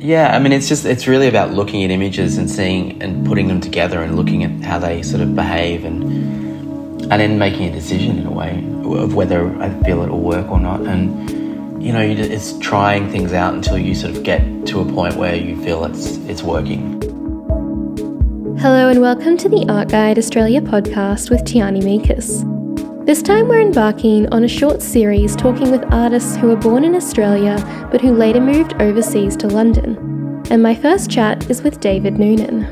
Yeah, I mean, it's just, it's really about looking at images and seeing and putting them together and looking at how they sort of behave and, and then making a decision in a way of whether I feel it will work or not. And, you know, it's trying things out until you sort of get to a point where you feel it's, it's working. Hello, and welcome to the Art Guide Australia podcast with Tiarney Miekus. This time we're embarking on a short series talking with artists who were born in Australia but who later moved overseas to London. And my first chat is with David Noonan.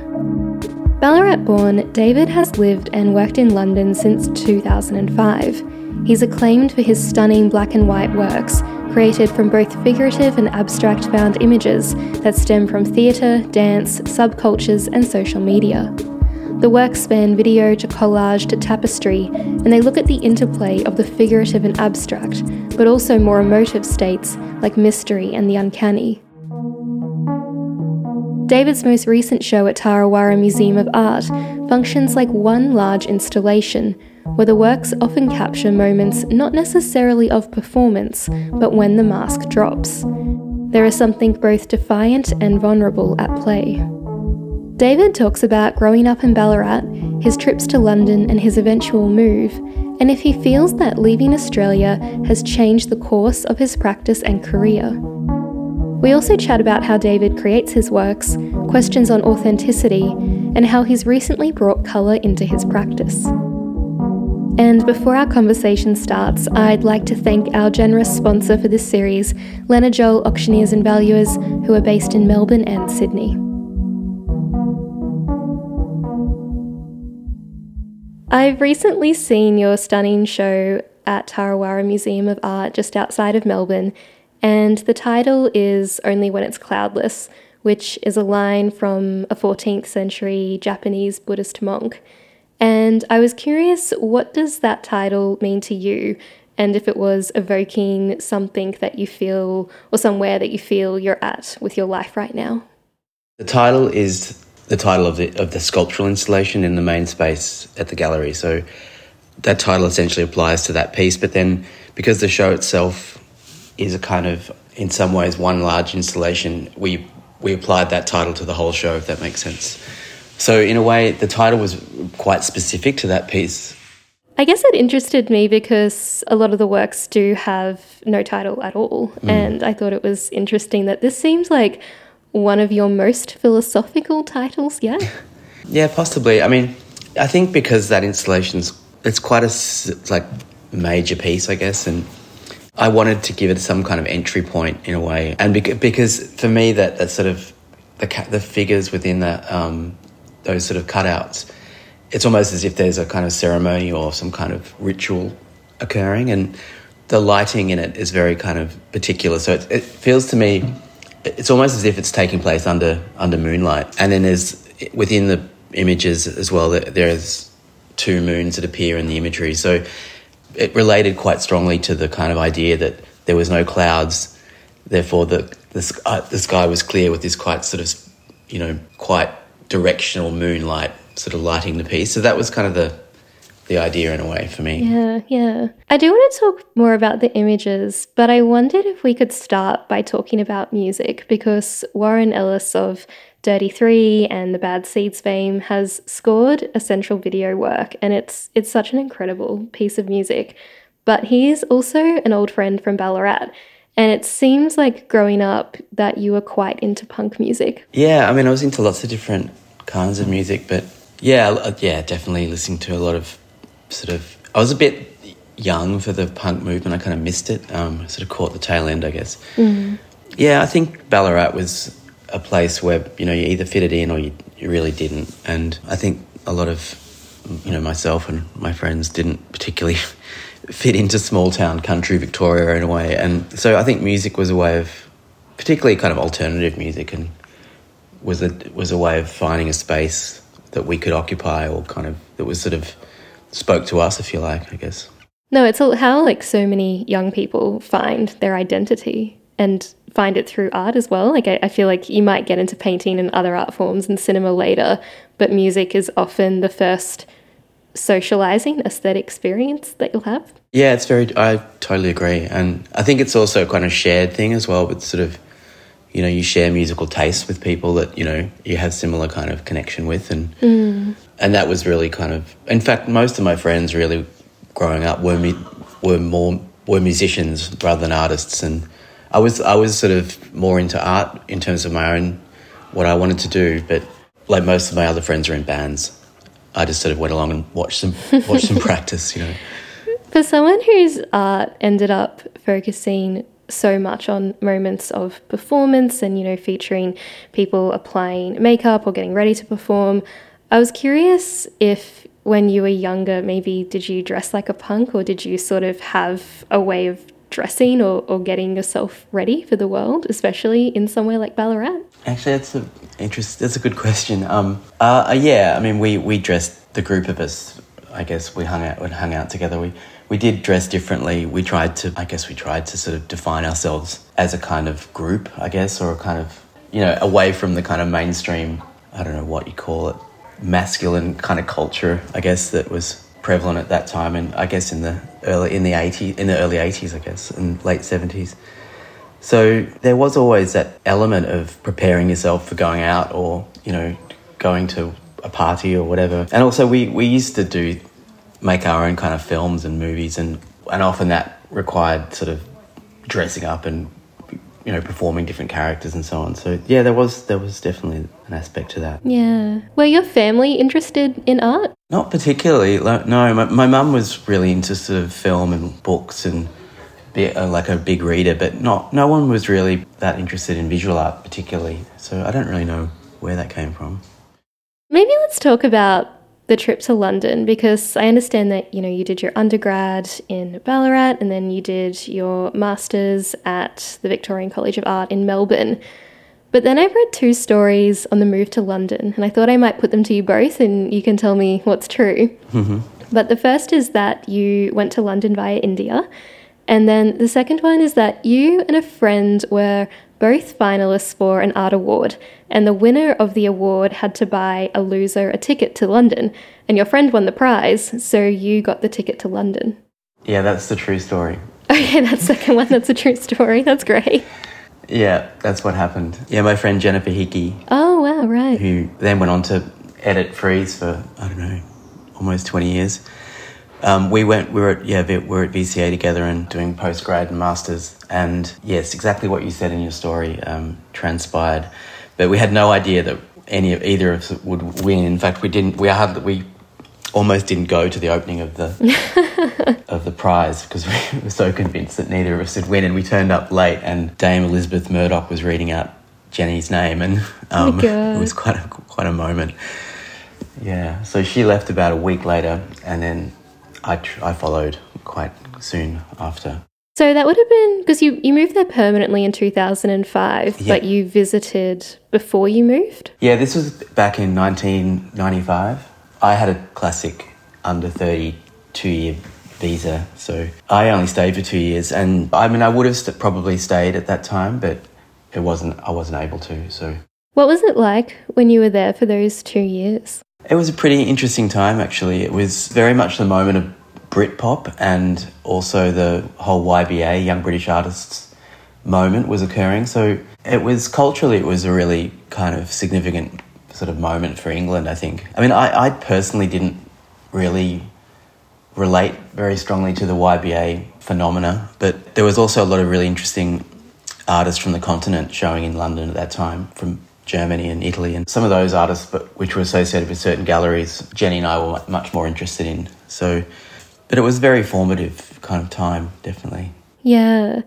Ballarat born, David has lived and worked in London since 2005. He's acclaimed for his stunning black and white works, created from both figurative and abstract found images that stem from theatre, dance, subcultures, and social media. The works span video to collage to tapestry, and they look at the interplay of the figurative and abstract, but also more emotive states like mystery and the uncanny. David's most recent show at TarraWarra Museum of Art functions like one large installation, where the works often capture moments not necessarily of performance, but when the mask drops. There is something both defiant and vulnerable at play. David talks about growing up in Ballarat, his trips to London, and his eventual move, and if he feels that leaving Australia has changed the course of his practice and career. We also chat about how David creates his works, questions on authenticity, and how he's recently brought colour into his practice. And before our conversation starts, I'd like to thank our generous sponsor for this series, Leonard Joel Auctioneers and Valuers, who are based in Melbourne and Sydney. I've recently seen your stunning show at TarraWarra Museum of Art just outside of Melbourne, and the title is Only When It's Cloudless, which is a line from a 14th century Japanese Buddhist monk. And I was curious, what does that title mean to you? And if it was evoking something that you feel, or somewhere that you feel you're at with your life right now? The title is the title of the of the sculptural installation in the main space at the gallery. So that title essentially applies to that piece. But then because the show itself is a kind of in some ways one large installation, we we applied that title to the whole show, if that makes sense. So in a way, the title was quite specific to that piece. I guess it interested me because a lot of the works do have no title at all. Mm. And I thought it was interesting that this seems like one of your most philosophical titles yet? yeah, possibly. I mean, I think because that installation's it's quite a like major piece, I guess, and I wanted to give it some kind of entry point in a way, and because for me that that sort of the the figures within that um, those sort of cutouts, it's almost as if there's a kind of ceremony or some kind of ritual occurring, and the lighting in it is very kind of particular. So it, it feels to me it's almost as if it's taking place under under moonlight. And then there's within the images as well. that There's two moons that appear in the imagery, so it related quite strongly to the kind of idea that there was no clouds, therefore the the sky, uh, the sky was clear with this quite sort of you know quite directional moonlight sort of lighting the piece. So that was kind of the the idea in a way for me. Yeah, yeah. I do want to talk more about the images, but I wondered if we could start by talking about music because Warren Ellis of Dirty Three and the Bad Seeds fame has scored a central video work, and it's it's such an incredible piece of music. But he's also an old friend from Ballarat. And it seems like growing up that you were quite into punk music. Yeah, I mean, I was into lots of different kinds of music, but yeah, yeah, definitely listening to a lot of sort of I was a bit young for the punk movement. I kind of missed it. Um, sort of caught the tail end, I guess. Mm. Yeah, I think Ballarat was a place where you know you either fitted in or you, you really didn't. And I think a lot of you know myself and my friends didn't particularly fit into small town country Victoria in a way. And so I think music was a way of, particularly kind of alternative music, and was a was a way of finding a space that we could occupy or kind of that was sort of spoke to us, if you like, I guess. No, it's all, how like so many young people find their identity and find it through art as well. Like I, I, feel like you might get into painting and other art forms and cinema later, but music is often the first socializing aesthetic experience that you'll have. Yeah, it's very. I totally agree, and I think it's also a kind of shared thing as well with sort of, you know you share musical tastes with people that you know you have similar kind of connection with, and hmm. and that was really kind of. In fact, most of my friends really growing up were mu- were more were musicians rather than artists, and I was I was sort of more into art in terms of my own what I wanted to do, but like most of my other friends are in bands. I just sort of went along and watched them watched them practice, you know. For someone whose art ended up focusing so much on moments of performance and, you know, featuring people applying makeup or getting ready to perform, I was curious if when you were younger, maybe did you dress like a punk or did you sort of have a way of dressing or, or getting yourself ready for the world, especially in somewhere like Ballarat? Actually, that's a interest. That's a good question. Um, uh, yeah, I mean, we we dressed the group of us. I guess we hung out. We hung out together. We we did dress differently. We tried to. I guess we tried to sort of define ourselves as a kind of group. I guess, or a kind of you know away from the kind of mainstream. I don't know what you call it, masculine kind of culture. I guess that was prevalent at that time, and I guess in the early in the eighties, in the early eighties, I guess, and late seventies. So there was always that element of preparing yourself for going out or, you know, going to a party or whatever. And also we, we used to do make our own kind of films and movies and and often that required sort of dressing up and you know, performing different characters and so on. So yeah, there was there was definitely an aspect to that. Yeah. Were your family interested in art? Not particularly. Like, no, my, my mum was really into sort of film and books and be uh, like a big reader, but not no one was really that interested in visual art particularly. So I don't really know where that came from. Maybe let's talk about the trip to London because I understand that you know you did your undergrad in Ballarat and then you did your masters at the Victorian College of Art in Melbourne. But then I've read two stories on the move to London, and I thought I might put them to you both, and you can tell me what's true. Mm-hmm. But the first is that you went to London via India, and then the second one is that you and a friend were both finalists for an art award, and the winner of the award had to buy a loser a ticket to London, and your friend won the prize, so you got the ticket to London. Yeah, that's the true story. Okay, that second one, that's a true story. That's great. Yeah, that's what happened. Yeah, my friend Jennifer Higgie, Oh, wow, right. who then went on to edit Frieze for I don't know, almost twenty years. Um, we went. We were at yeah, we were at VCA together and doing post grad and masters. And yes, exactly what you said in your story um, transpired. But we had no idea that any of either of us would win. In fact, we didn't. We had we almost didn't go to the opening of the of the prize because we were so convinced that neither of us would win. And we turned up late, and Dame Elizabeth Murdoch was reading out Jenny's name, and um, God. it was quite a, quite a moment. Yeah, so she left about a week later, and then I, tr- I followed quite soon after. So that would have been because you, you moved there permanently in 2005, Yeah. but you visited before you moved? Yeah, this was back in 1995. I had a classic under 32 year visa, so I only stayed for two years. And I mean, I would have st- probably stayed at that time, but it wasn't. I wasn't able to. So What was it like when you were there for those two years? It was a pretty interesting time, actually. It was very much the moment of Britpop and also the whole YBA, Young British Artists moment was occurring. So it was culturally, it was a really kind of significant sort of moment for England, I think. I mean, I, I personally didn't really relate very strongly to the YBA phenomena, but there was also a lot of really interesting artists from the continent showing in London at that time, from Germany and Italy, and some of those artists, but which were associated with certain galleries, Jenny and I were much more interested in. So, but it was a very formative kind of time, definitely. Yeah.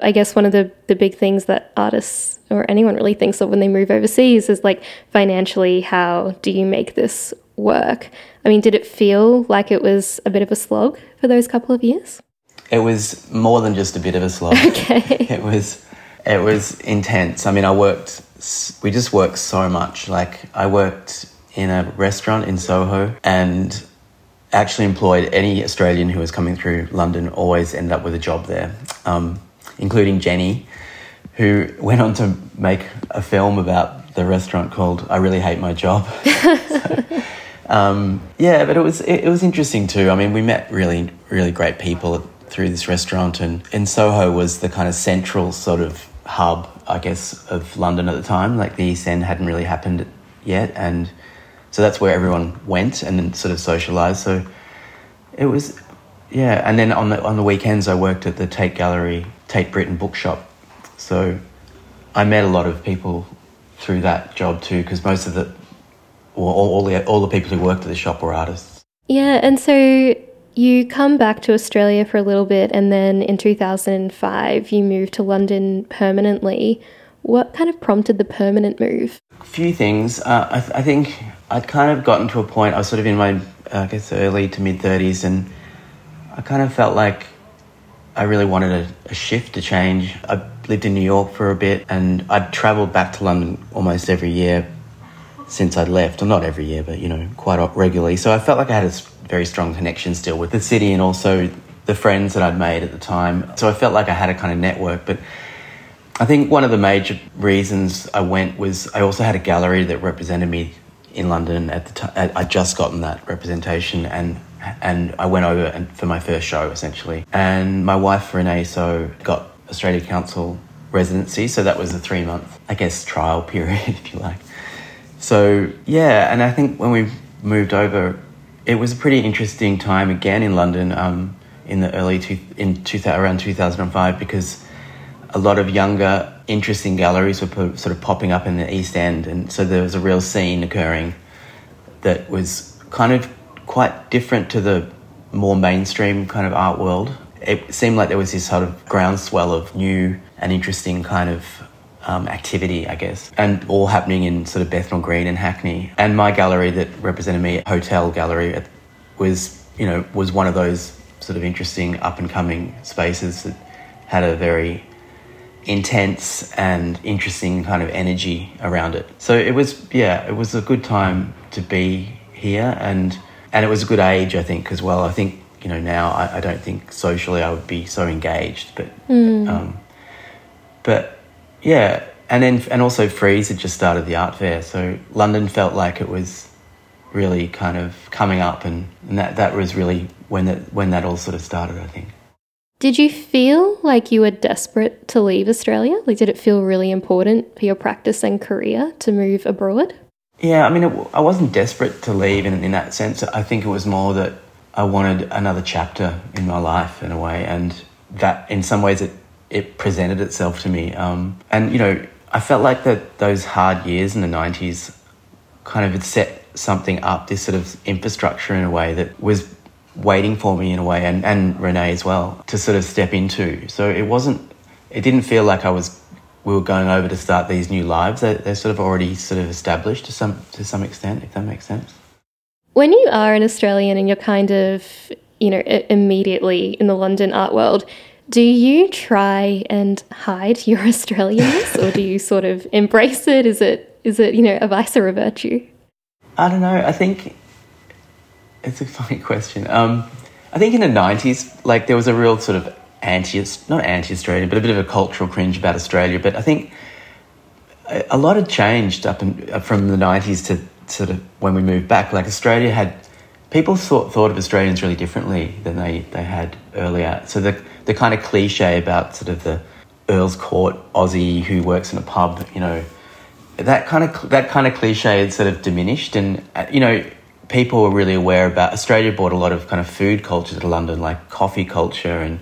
I guess one of the, the big things that artists or anyone really thinks of when they move overseas is like financially, how do you make this work? I mean, did it feel like it was a bit of a slog for those couple of years? It was more than just a bit of a slog. Okay. it was it was intense. I mean, I worked. We just worked so much. Like I worked in a restaurant in Soho and actually employed any Australian who was coming through London. Always ended up with a job there, um, including Jenny, who went on to make a film about the restaurant called "I Really Hate My Job." Um, yeah, but it was it, it was interesting too. I mean, we met really really great people through this restaurant, and in Soho was the kind of central sort of hub, I guess, of London at the time. Like the East End hadn't really happened yet, and so that's where everyone went and then sort of socialised. So it was, yeah. And then on the on the weekends, I worked at the Tate Gallery, Tate Britain bookshop. So I met a lot of people through that job too, because most of the, well, all, all the all the people who worked at the shop were artists. Yeah, and so you come back to Australia for a little bit, and then in 2005, you moved to London permanently. What kind of prompted the permanent move? A few things. Uh, I, th- I, think I'd kind of gotten to a point, I was sort of in my, uh, I guess, early to mid 30s, and I kind of felt like I really wanted a, a shift, a change. I lived in New York for a bit, and I'd travelled back to London almost every year since I'd left. Well, not every year, but, you know, quite regularly. So I felt like I had a very strong connection still with the city and also the friends that I'd made at the time. So I felt like I had a kind of network. But I think one of the major reasons I went was I also had a gallery that represented me in London at the time. I'd just gotten that representation and and I went over and for my first show essentially. And my wife Renee So got Australia Council residency, so that was a three month, I guess, trial period if you like. So yeah, and I think when we moved over, it was a pretty interesting time again in London um, in the early two, in two, around 2005 because a lot of younger interesting galleries were po- sort of popping up in the East End and so there was a real scene occurring that was kind of quite different to the more mainstream kind of art world. It seemed like there was this sort of groundswell of new and interesting kind of um, activity, I guess, and all happening in sort of Bethnal Green and Hackney. And my gallery that represented me, Hotel Gallery, was you know was one of those sort of interesting up and coming spaces that had a very intense and interesting kind of energy around it. So it was yeah, it was a good time to be here and and it was a good age I think as well. I think you know now I, I don't think socially I would be so engaged, but mm. um, but yeah, and then and also Frieze had just started the art fair, so London felt like it was really kind of coming up, and, and that that was really when that when that all sort of started. I think. Did you feel like you were desperate to leave Australia? Like, did it feel really important for your practice and career to move abroad? Yeah, I mean, it, I wasn't desperate to leave in, in that sense. I think it was more that I wanted another chapter in my life in a way, and that in some ways it it presented itself to me. Um, and, you know, I felt like that those hard years in the 90s kind of had set something up, this sort of infrastructure in a way that was waiting for me in a way, and, and Renee as well, to sort of step into. So it wasn't, it didn't feel like I was, we were going over to start these new lives. They're, they're sort of already sort of established to some, to some extent, if that makes sense. When you are an Australian and you're kind of, you know, immediately in the London art world, do you try and hide your Australianness or do you sort of embrace it? Is it is it, you know, a vice or a virtue? I don't know. I think it's a funny question. Um, I think in the nineties, like there was a real sort of anti not anti Australian, but a bit of a cultural cringe about Australia. But I think a lot had changed up in, from the nineties to sort of when we moved back. Like Australia had people thought, thought of Australians really differently than they, they had earlier. So the, the kind of cliche about sort of the Earl's Court Aussie who works in a pub, you know, that kind of that kind of cliche had sort of diminished, and uh, you know, people were really aware about Australia brought a lot of kind of food culture to London, like coffee culture, and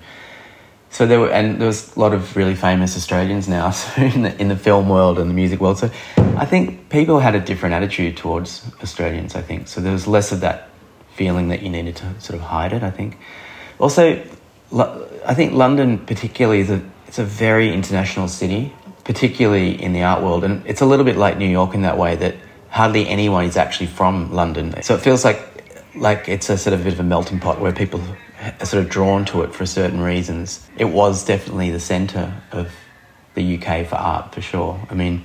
so there were and there was a lot of really famous Australians now so in the in the film world and the music world. So I think people had a different attitude towards Australians. I think so. There was less of that feeling that you needed to sort of hide it. I think. Also, I think London particularly is a it's a very international city, particularly in the art world, and it's a little bit like New York in that way that hardly anyone is actually from London. So it feels like like it's a sort of bit of a melting pot where people are sort of drawn to it for certain reasons. It was definitely the centre of the UK for art for sure. I mean,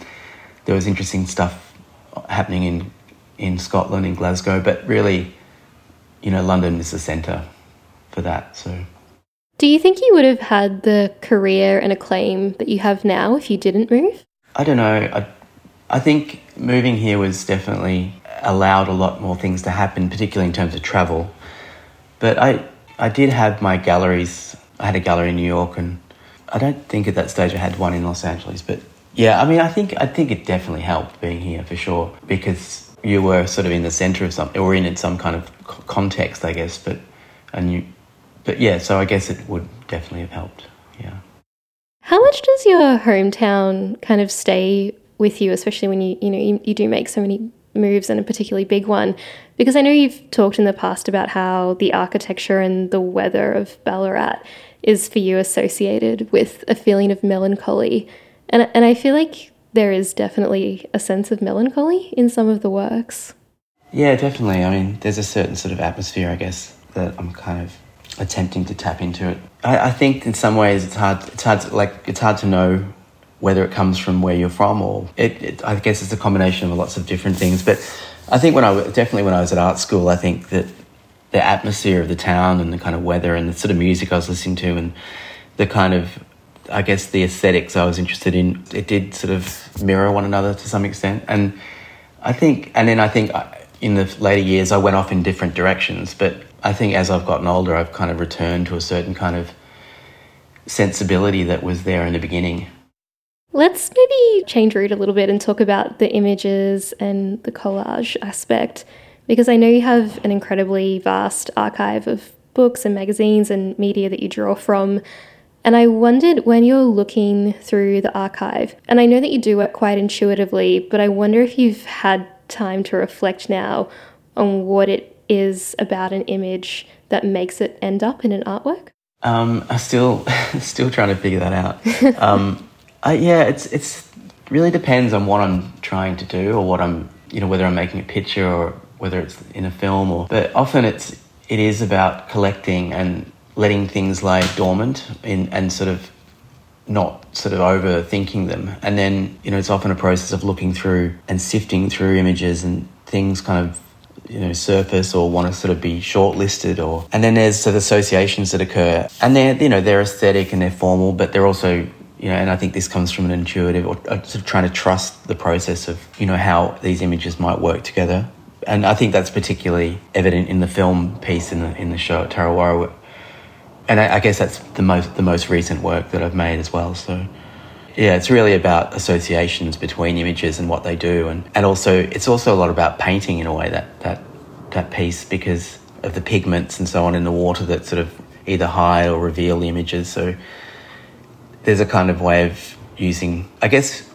there was interesting stuff happening in in Scotland in Glasgow, but really you know, London is the centre for that. So, do you think you would have had the career and acclaim that you have now if you didn't move? I don't know. I, I think moving here was definitely allowed a lot more things to happen, particularly in terms of travel. But I, I did have my galleries. I had a gallery in New York, and I don't think at that stage I had one in Los Angeles, but yeah, I mean, I think I think it definitely helped being here for sure because you were sort of in the center of something or in some kind of context, I guess. But and you, but yeah, so I guess it would definitely have helped. Yeah. How much does your hometown kind of stay with you, especially when you you know you, you do make so many moves and a particularly big one? Because I know you've talked in the past about how the architecture and the weather of Ballarat is for you associated with a feeling of melancholy. And, and I feel like there is definitely a sense of melancholy in some of the works. Yeah, definitely. I mean, there's a certain sort of atmosphere, I guess, that I'm kind of attempting to tap into it. I, I think in some ways it's hard. It's hard. To, like it's hard to know whether it comes from where you're from or it, it, I guess it's a combination of lots of different things. But I think when I definitely when I was at art school, I think that the atmosphere of the town and the kind of weather and the sort of music I was listening to and the kind of I guess the aesthetics I was interested in it did sort of mirror one another to some extent and I think and then I think in the later years I went off in different directions but I think as I've gotten older I've kind of returned to a certain kind of sensibility that was there in the beginning Let's maybe change route a little bit and talk about the images and the collage aspect because I know you have an incredibly vast archive of books and magazines and media that you draw from. And I wondered when you're looking through the archive, and I know that you do it quite intuitively, but I wonder if you've had time to reflect now on what it is about an image that makes it end up in an artwork. Um, I'm still still trying to figure that out. um, I, yeah, it's it's really depends on what I'm trying to do or what I'm you know whether I'm making a picture or whether it's in a film or. But often it's it is about collecting and letting things lie dormant in, and sort of not sort of overthinking them. And then you know it's often a process of looking through and sifting through images and things kind of you know surface or want to sort of be shortlisted or and then there's sort of associations that occur and they're you know they're aesthetic and they're formal but they're also you know and i think this comes from an intuitive or, or sort of trying to trust the process of you know how these images might work together and I think that's particularly evident in the film piece in the in the show at TarraWarra. And I, I, guess that's the most the most recent work that I've made as well. So yeah, it's really about associations between images and what they do, and, and also it's also a lot about painting in a way that that that piece because of the pigments and so on in the water that sort of either hide or reveal the images. So there's a kind of way of using, I guess,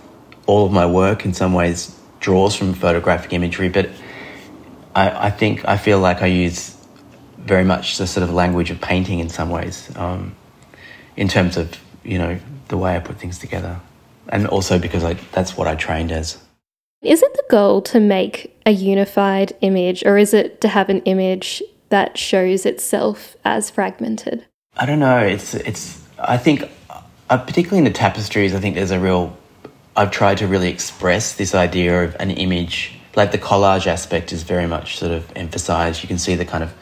all of my work in some ways draws from photographic imagery, but I, I think I feel like I use very much the sort of language of painting in some ways, um, in terms of you know the way I put things together, and also because I, that's what I trained as. Is it the goal to make a unified image, or is it to have an image that shows itself as fragmented? I don't know. It's it's. I think, uh, particularly in the tapestries, I think there's a real. I've tried to really express this idea of an image like the collage aspect is very much sort of emphasized. You can see the kind of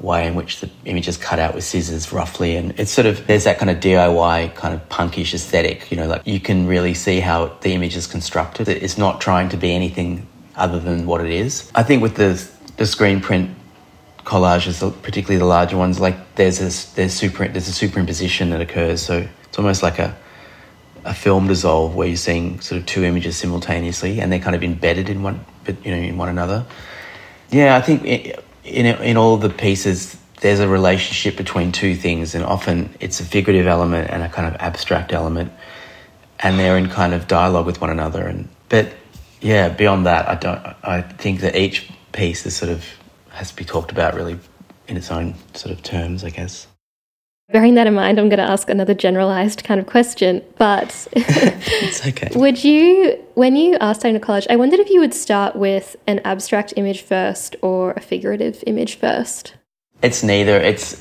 way in which the image is cut out with scissors roughly. And it's sort of there's that kind of DIY kind of punkish aesthetic you know like you can really see how the image is constructed. It's not trying to be anything other than what it is. I think with the the screen print collages particularly the larger ones like there's this there's super there's a superimposition that occurs. So it's almost like a a film dissolve where you're seeing sort of two images simultaneously and they're kind of embedded in one, but you know, in one another. Yeah, I think in in all the pieces there's a relationship between two things, and often it's a figurative element and a kind of abstract element, and they're in kind of dialogue with one another. And but yeah, beyond that, I don't. I think that each piece is sort of has to be talked about really in its own sort of terms, I guess. Bearing that in mind, I'm going to ask another generalized kind of question. But it's okay. Would you, when you are starting to collage, I wondered if you would start with an abstract image first or a figurative image first? It's neither. It's,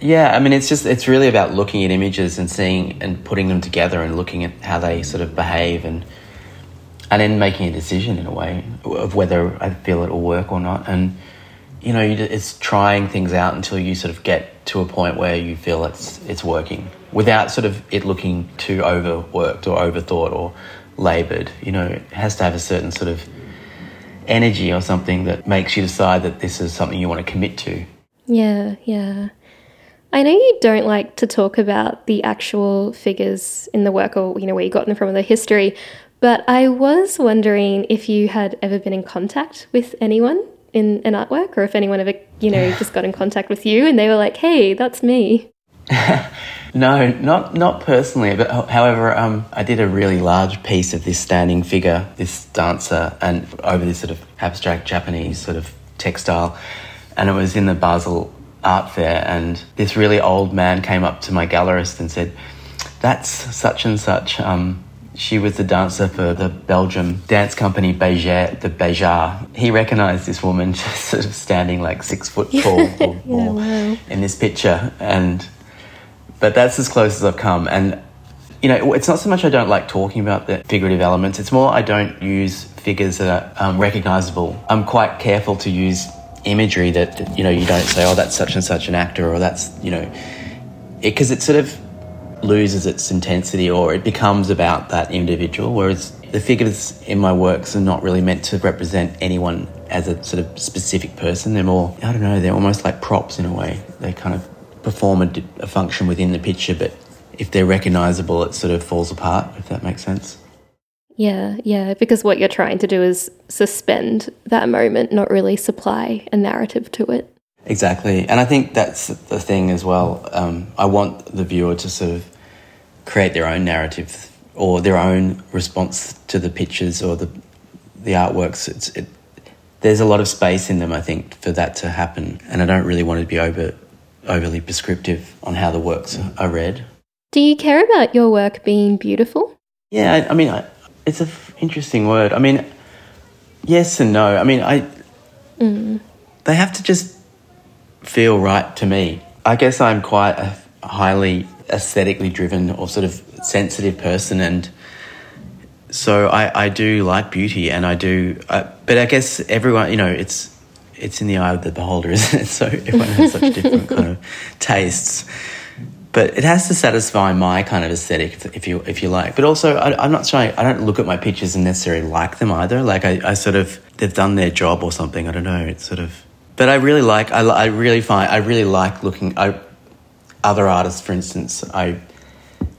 yeah, I mean, it's just, it's really about looking at images and seeing and putting them together and looking at how they sort of behave and, and then making a decision in a way of whether I feel it will work or not. And, you know, it's trying things out until you sort of get to a point where you feel it's it's working without sort of it looking too overworked or overthought or labored. You know, it has to have a certain sort of energy or something that makes you decide that this is something you want to commit to. Yeah, yeah. I know you don't like to talk about the actual figures in the work or, you know, where you got them from, the history, but I was wondering if you had ever been in contact with anyone in an artwork or if anyone ever, you know, just got in contact with you and they were like, hey, that's me. no, not not personally, but however, um, I did a really large piece of this standing figure, this dancer, and over this sort of abstract Japanese sort of textile, and it was in the Basel art fair, and this really old man came up to my gallerist and said, "That's such and such." Um, she was the dancer for the Belgium dance company Béjart, the Béjart. He recognised this woman just sort of standing like six foot tall or more wow. in this picture, and but that's as close as I've come. And you know, it's not so much I don't like talking about the figurative elements. It's more I don't use figures that are um, recognisable. I'm quite careful to use imagery that you know you don't say, oh, that's such and such an actor, or that's you know, because it, it sort of loses its intensity or it becomes about that individual. Whereas the figures in my works are not really meant to represent anyone as a sort of specific person. They're more, I don't know, they're almost like props in a way. They kind of perform a, a function within the picture, but if they're recognizable, it sort of falls apart, if that makes sense. Yeah, yeah, because what you're trying to do is suspend that moment, not really supply a narrative to it. Exactly. And I think that's the thing as well. Um, I want the viewer to sort of create their own narrative or their own response to the pictures or the the artworks. It's it, there's a lot of space in them, I think, for that to happen. And I don't really want to be over overly prescriptive on how the works are read. Do you care about your work being beautiful? Yeah, I, I mean, I, it's an f- interesting word. I mean, yes and no. I mean, I mm. they have to just feel right to me. I guess I'm quite a highly aesthetically driven or sort of sensitive person, and so I, I do like beauty, and I do. Uh, but I guess everyone, you know, it's it's in the eye of the beholder, isn't it? So everyone has such different kind of tastes. But it has to satisfy my kind of aesthetic, if you if you like. But also, I, am not trying. I don't look at my pictures and necessarily like them either. Like I, I sort of they've done their job or something. I don't know. It's sort of. But I really like. I, I really find. I really like looking. I other artists, for instance, I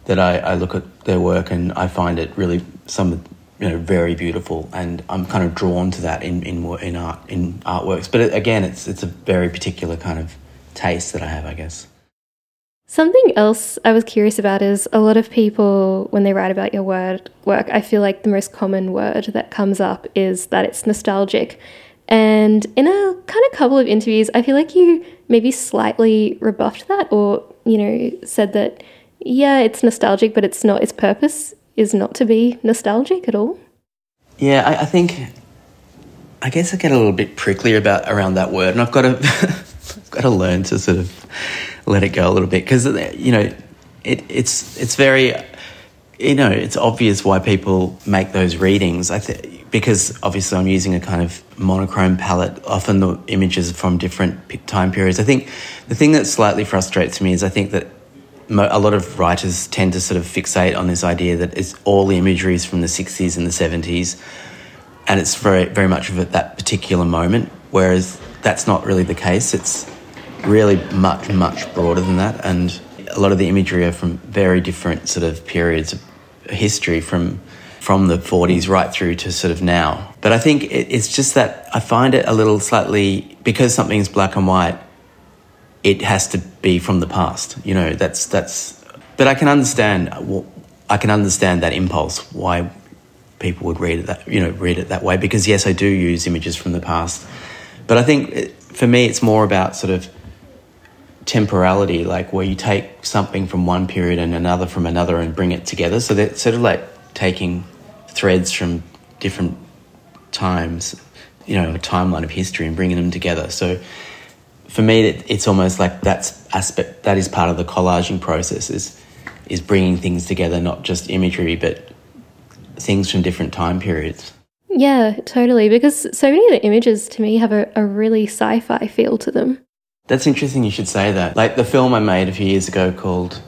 that I, I look at their work and I find it really some you know very beautiful, and I'm kind of drawn to that in in in art in artworks. But again, it's it's a very particular kind of taste that I have, I guess. Something else I was curious about is a lot of people, when they write about your word work, I feel like the most common word that comes up is that it's nostalgic. And in a kind of couple of interviews, I feel like you maybe slightly rebuffed that or, you know, said that, yeah, it's nostalgic, but it's not, its purpose is not to be nostalgic at all. Yeah, I, I think, I guess I get a little bit prickly about around that word, and I've got to, I've got to learn to sort of let it go a little bit because, you know, it, it's, it's very, you know, it's obvious why people make those readings. I think because obviously I'm using a kind of monochrome palette, often the images from different time periods. I think the thing that slightly frustrates me is I think that a lot of writers tend to sort of fixate on this idea that it's all the imagery is from the 60s and the 70s, and it's very, very much of that particular moment, whereas that's not really the case. It's really much, much broader than that, and a lot of the imagery are from very different sort of periods of history from from the 40s right through to sort of now. But I think it, it's just that I find it a little slightly because something's black and white, it has to be from the past. You know, that's that's. But I can understand. I can understand that impulse why people would read it that you know read it that way because yes, I do use images from the past. But I think it, for me, it's more about sort of temporality, like where you take something from one period and another from another and bring it together. So that sort of like taking threads from different times, you know, a timeline of history and bringing them together. So for me, it's almost like that's aspect that is part of the collaging process is is bringing things together, not just imagery, but things from different time periods. Yeah, totally. Because so many of the images to me have a, a really sci fi feel to them. That's interesting you should say that. Like the film I made a few years ago called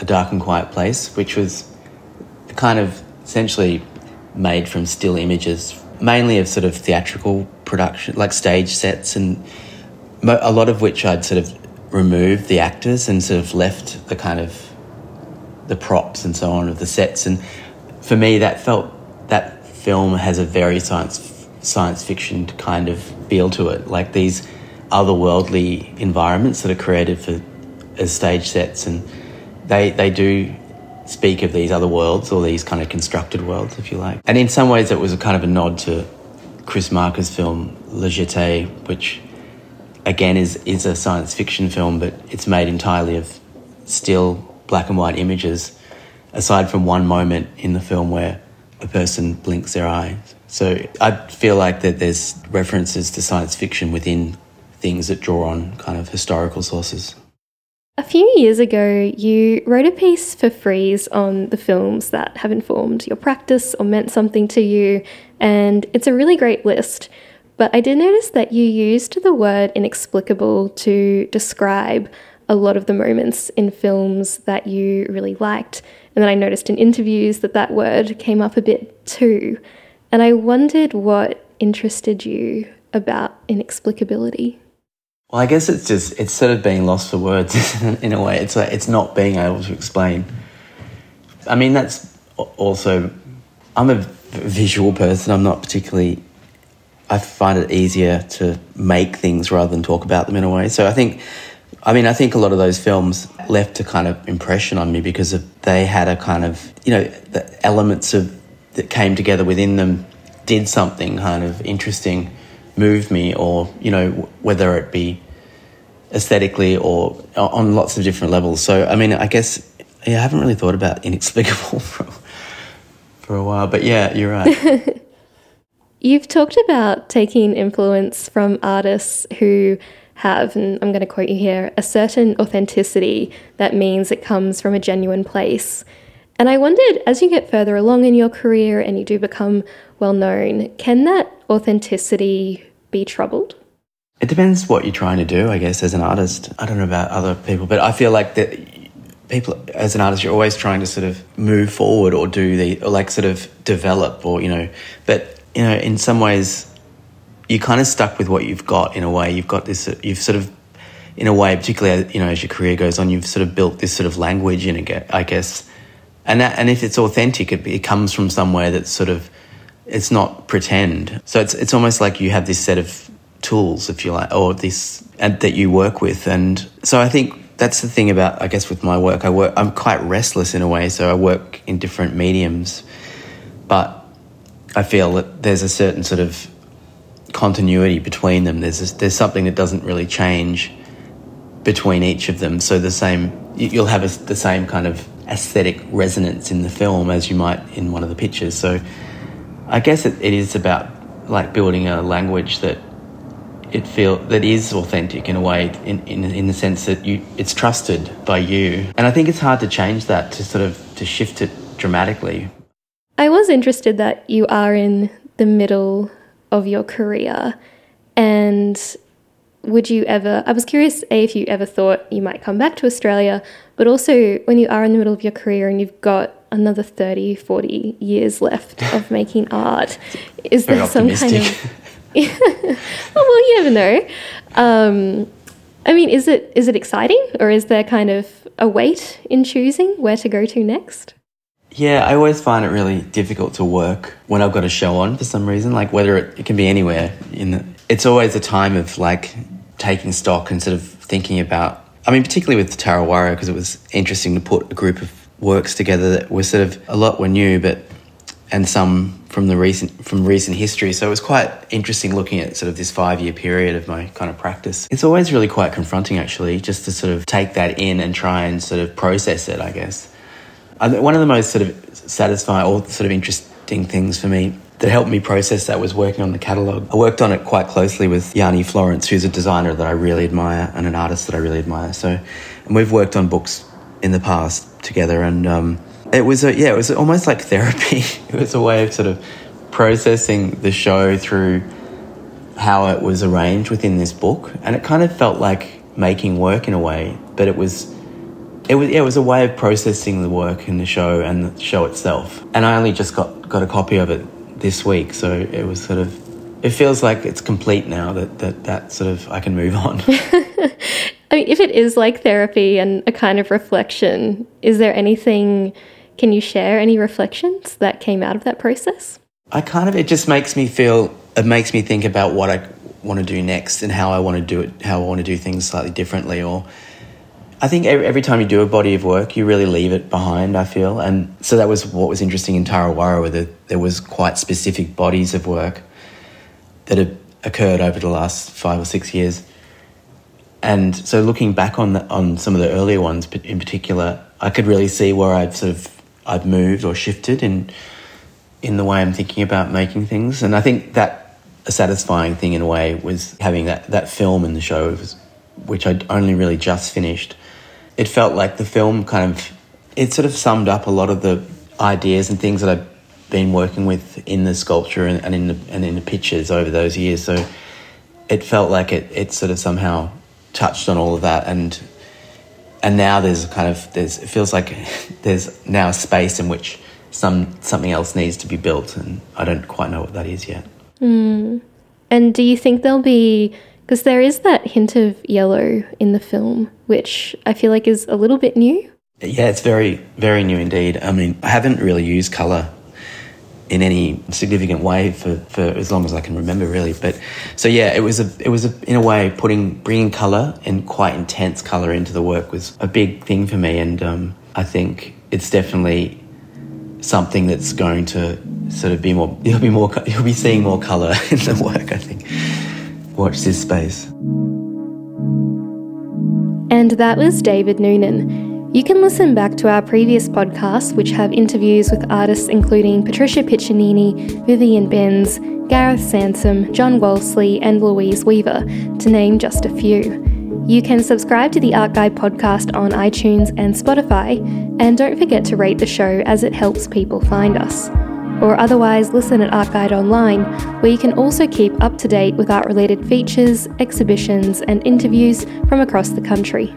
A Dark and Quiet Place, which was kind of essentially made from still images, mainly of sort of theatrical production, like stage sets, and a lot of which I'd sort of removed the actors and sort of left the kind of the props and so on of the sets. And for me, that felt that film has a very science science fiction kind of feel to it, like these otherworldly environments that are created for as stage sets, and they they do speak of these other worlds or these kind of constructed worlds, if you like. And in some ways, it was a kind of a nod to Chris Marker's film La Jetée, which again is is a science fiction film, but it's made entirely of still black and white images, aside from one moment in the film where a person blinks their eyes. So I feel like that there's references to science fiction within things that draw on kind of historical sources. A few years ago, you wrote a piece for Frieze on the films that have informed your practice or meant something to you, and it's a really great list. But I did notice that you used the word inexplicable to describe a lot of the moments in films that you really liked. And then I noticed in interviews that that word came up a bit too. And I wondered what interested you about inexplicability. Well, I guess it's just it's sort of being lost for words in a way. It's like it's not being able to explain. I mean, that's also I'm a visual person. I'm not particularly. I find it easier to make things rather than talk about them in a way. So I think, I mean, I think a lot of those films left a kind of impression on me because of, they had a kind of you know the elements of that came together within them did something kind of interesting move me or you know whether it be aesthetically or uh, on lots of different levels. So i mean i guess yeah, i haven't really thought about inexplicable for, for a while but yeah you're right. You've talked about taking influence from artists who have and i'm going to quote you here a certain authenticity that means it comes from a genuine place. And I wondered, as you get further along in your career and you do become well known, can that authenticity be troubled? It depends what you're trying to do, I guess, as an artist. I don't know about other people, but I feel like that people, as an artist, you're always trying to sort of move forward or do the, or like sort of develop or, you know, but, you know, in some ways, you're kind of stuck with what you've got in a way. You've got this, you've sort of, in a way, particularly, you know, as your career goes on, you've sort of built this sort of language in, I guess, and that, and if it's authentic, it, it comes from somewhere that's sort of it's not pretend. So it's it's almost like you have this set of tools, if you like, or this and that you work with. And so I think that's the thing about I guess with my work. I work I'm quite restless in a way, so I work in different mediums, but I feel that there's a certain sort of continuity between them. There's a, there's something that doesn't really change between each of them. So the same you'll have a, the same kind of aesthetic resonance in the film as you might in one of the pictures. So I guess it, it is about like building a language that it feel that is authentic in a way in, in, in the sense that you it's trusted by you. And i think it's hard to change that to sort of to shift it dramatically. I was interested that you are in the middle of your career. And would you ever i was curious a if you ever thought you might come back to australia but also when you are in the middle of your career and you've got another 30 40 years left of making art is there some kind of oh, well you never know um, i mean is it is it exciting or is there kind of a weight in choosing where to go to next yeah, I always find it really difficult to work when I've got a show on for some reason. Like whether it, it can be anywhere. In the, it's always a time of like taking stock and sort of thinking about. I mean, particularly with TarraWarra, because it was interesting to put a group of works together that were sort of a lot were new, but and some from the recent from recent history. So it was quite interesting looking at sort of this five year period of my kind of practice. It's always really quite confronting, actually, just to sort of take that in and try and sort of process it. I guess one of the most sort of satisfying or sort of interesting things for me that helped me process that was working on the catalogue. I worked on it quite closely with Yanni Florence, who's a designer that I really admire and an artist that I really admire. So, and we've worked on books in the past together, and um, it was a yeah, it was almost like therapy. it was a way of sort of processing the show through how it was arranged within this book, and it kind of felt like making work in a way, but it was it was, yeah, it was a way of processing the work in the show and the show itself. And I only just got, got a copy of it this week, so it was sort of, it feels like it's complete now that that, that sort of, I can move on. I mean, if it is like therapy and a kind of reflection, is there anything, can you share any reflections that came out of that process? I kind of, it just makes me feel, it makes me think about what I want to do next and how I want to do it, how I want to do things slightly differently. Or I think every, time you do a body of work, you really leave it behind, I feel. And so that was what was interesting in TarraWarra, where the, there was quite specific bodies of work that had occurred over the last five or six years. And so looking back on the, on some of the earlier ones in particular, I could really see where I'd sort of I'd moved or shifted in in the way I'm thinking about making things. And I think that a satisfying thing in a way was having that, that film in the show, which I'd only really just finished. It felt like the film kind of it sort of summed up a lot of the ideas and things that I'd been working with in the sculpture and, and in the and in the pictures over those years. So it felt like it it sort of somehow touched on all of that and and now there's kind of there's it feels like there's now a space in which some something else needs to be built and I don't quite know what that is yet. Mm. And do you think there'll be because there is that hint of yellow in the film which I feel like is a little bit new? Yeah, it's very very new indeed. I mean, I haven't really used color in any significant way for, for as long as I can remember, really. But so yeah, it was a it was a, in a way putting bringing color and quite intense color into the work was a big thing for me, and um, I think it's definitely something that's going to sort of be more. You'll be more. You'll be seeing more color in the work. I think. Watch this space. And that was David Noonan. You can listen back to our previous podcasts, which have interviews with artists including Patricia Piccinini, Vivienne Binns, Gareth Sansom, John Wolseley, and Louise Weaver, to name just a few. You can subscribe to the Art Guide podcast on iTunes and Spotify, and don't forget to rate the show as it helps people find us. Or otherwise, listen at Art Guide Online, where you can also keep up to date with art related features, exhibitions, and interviews from across the country.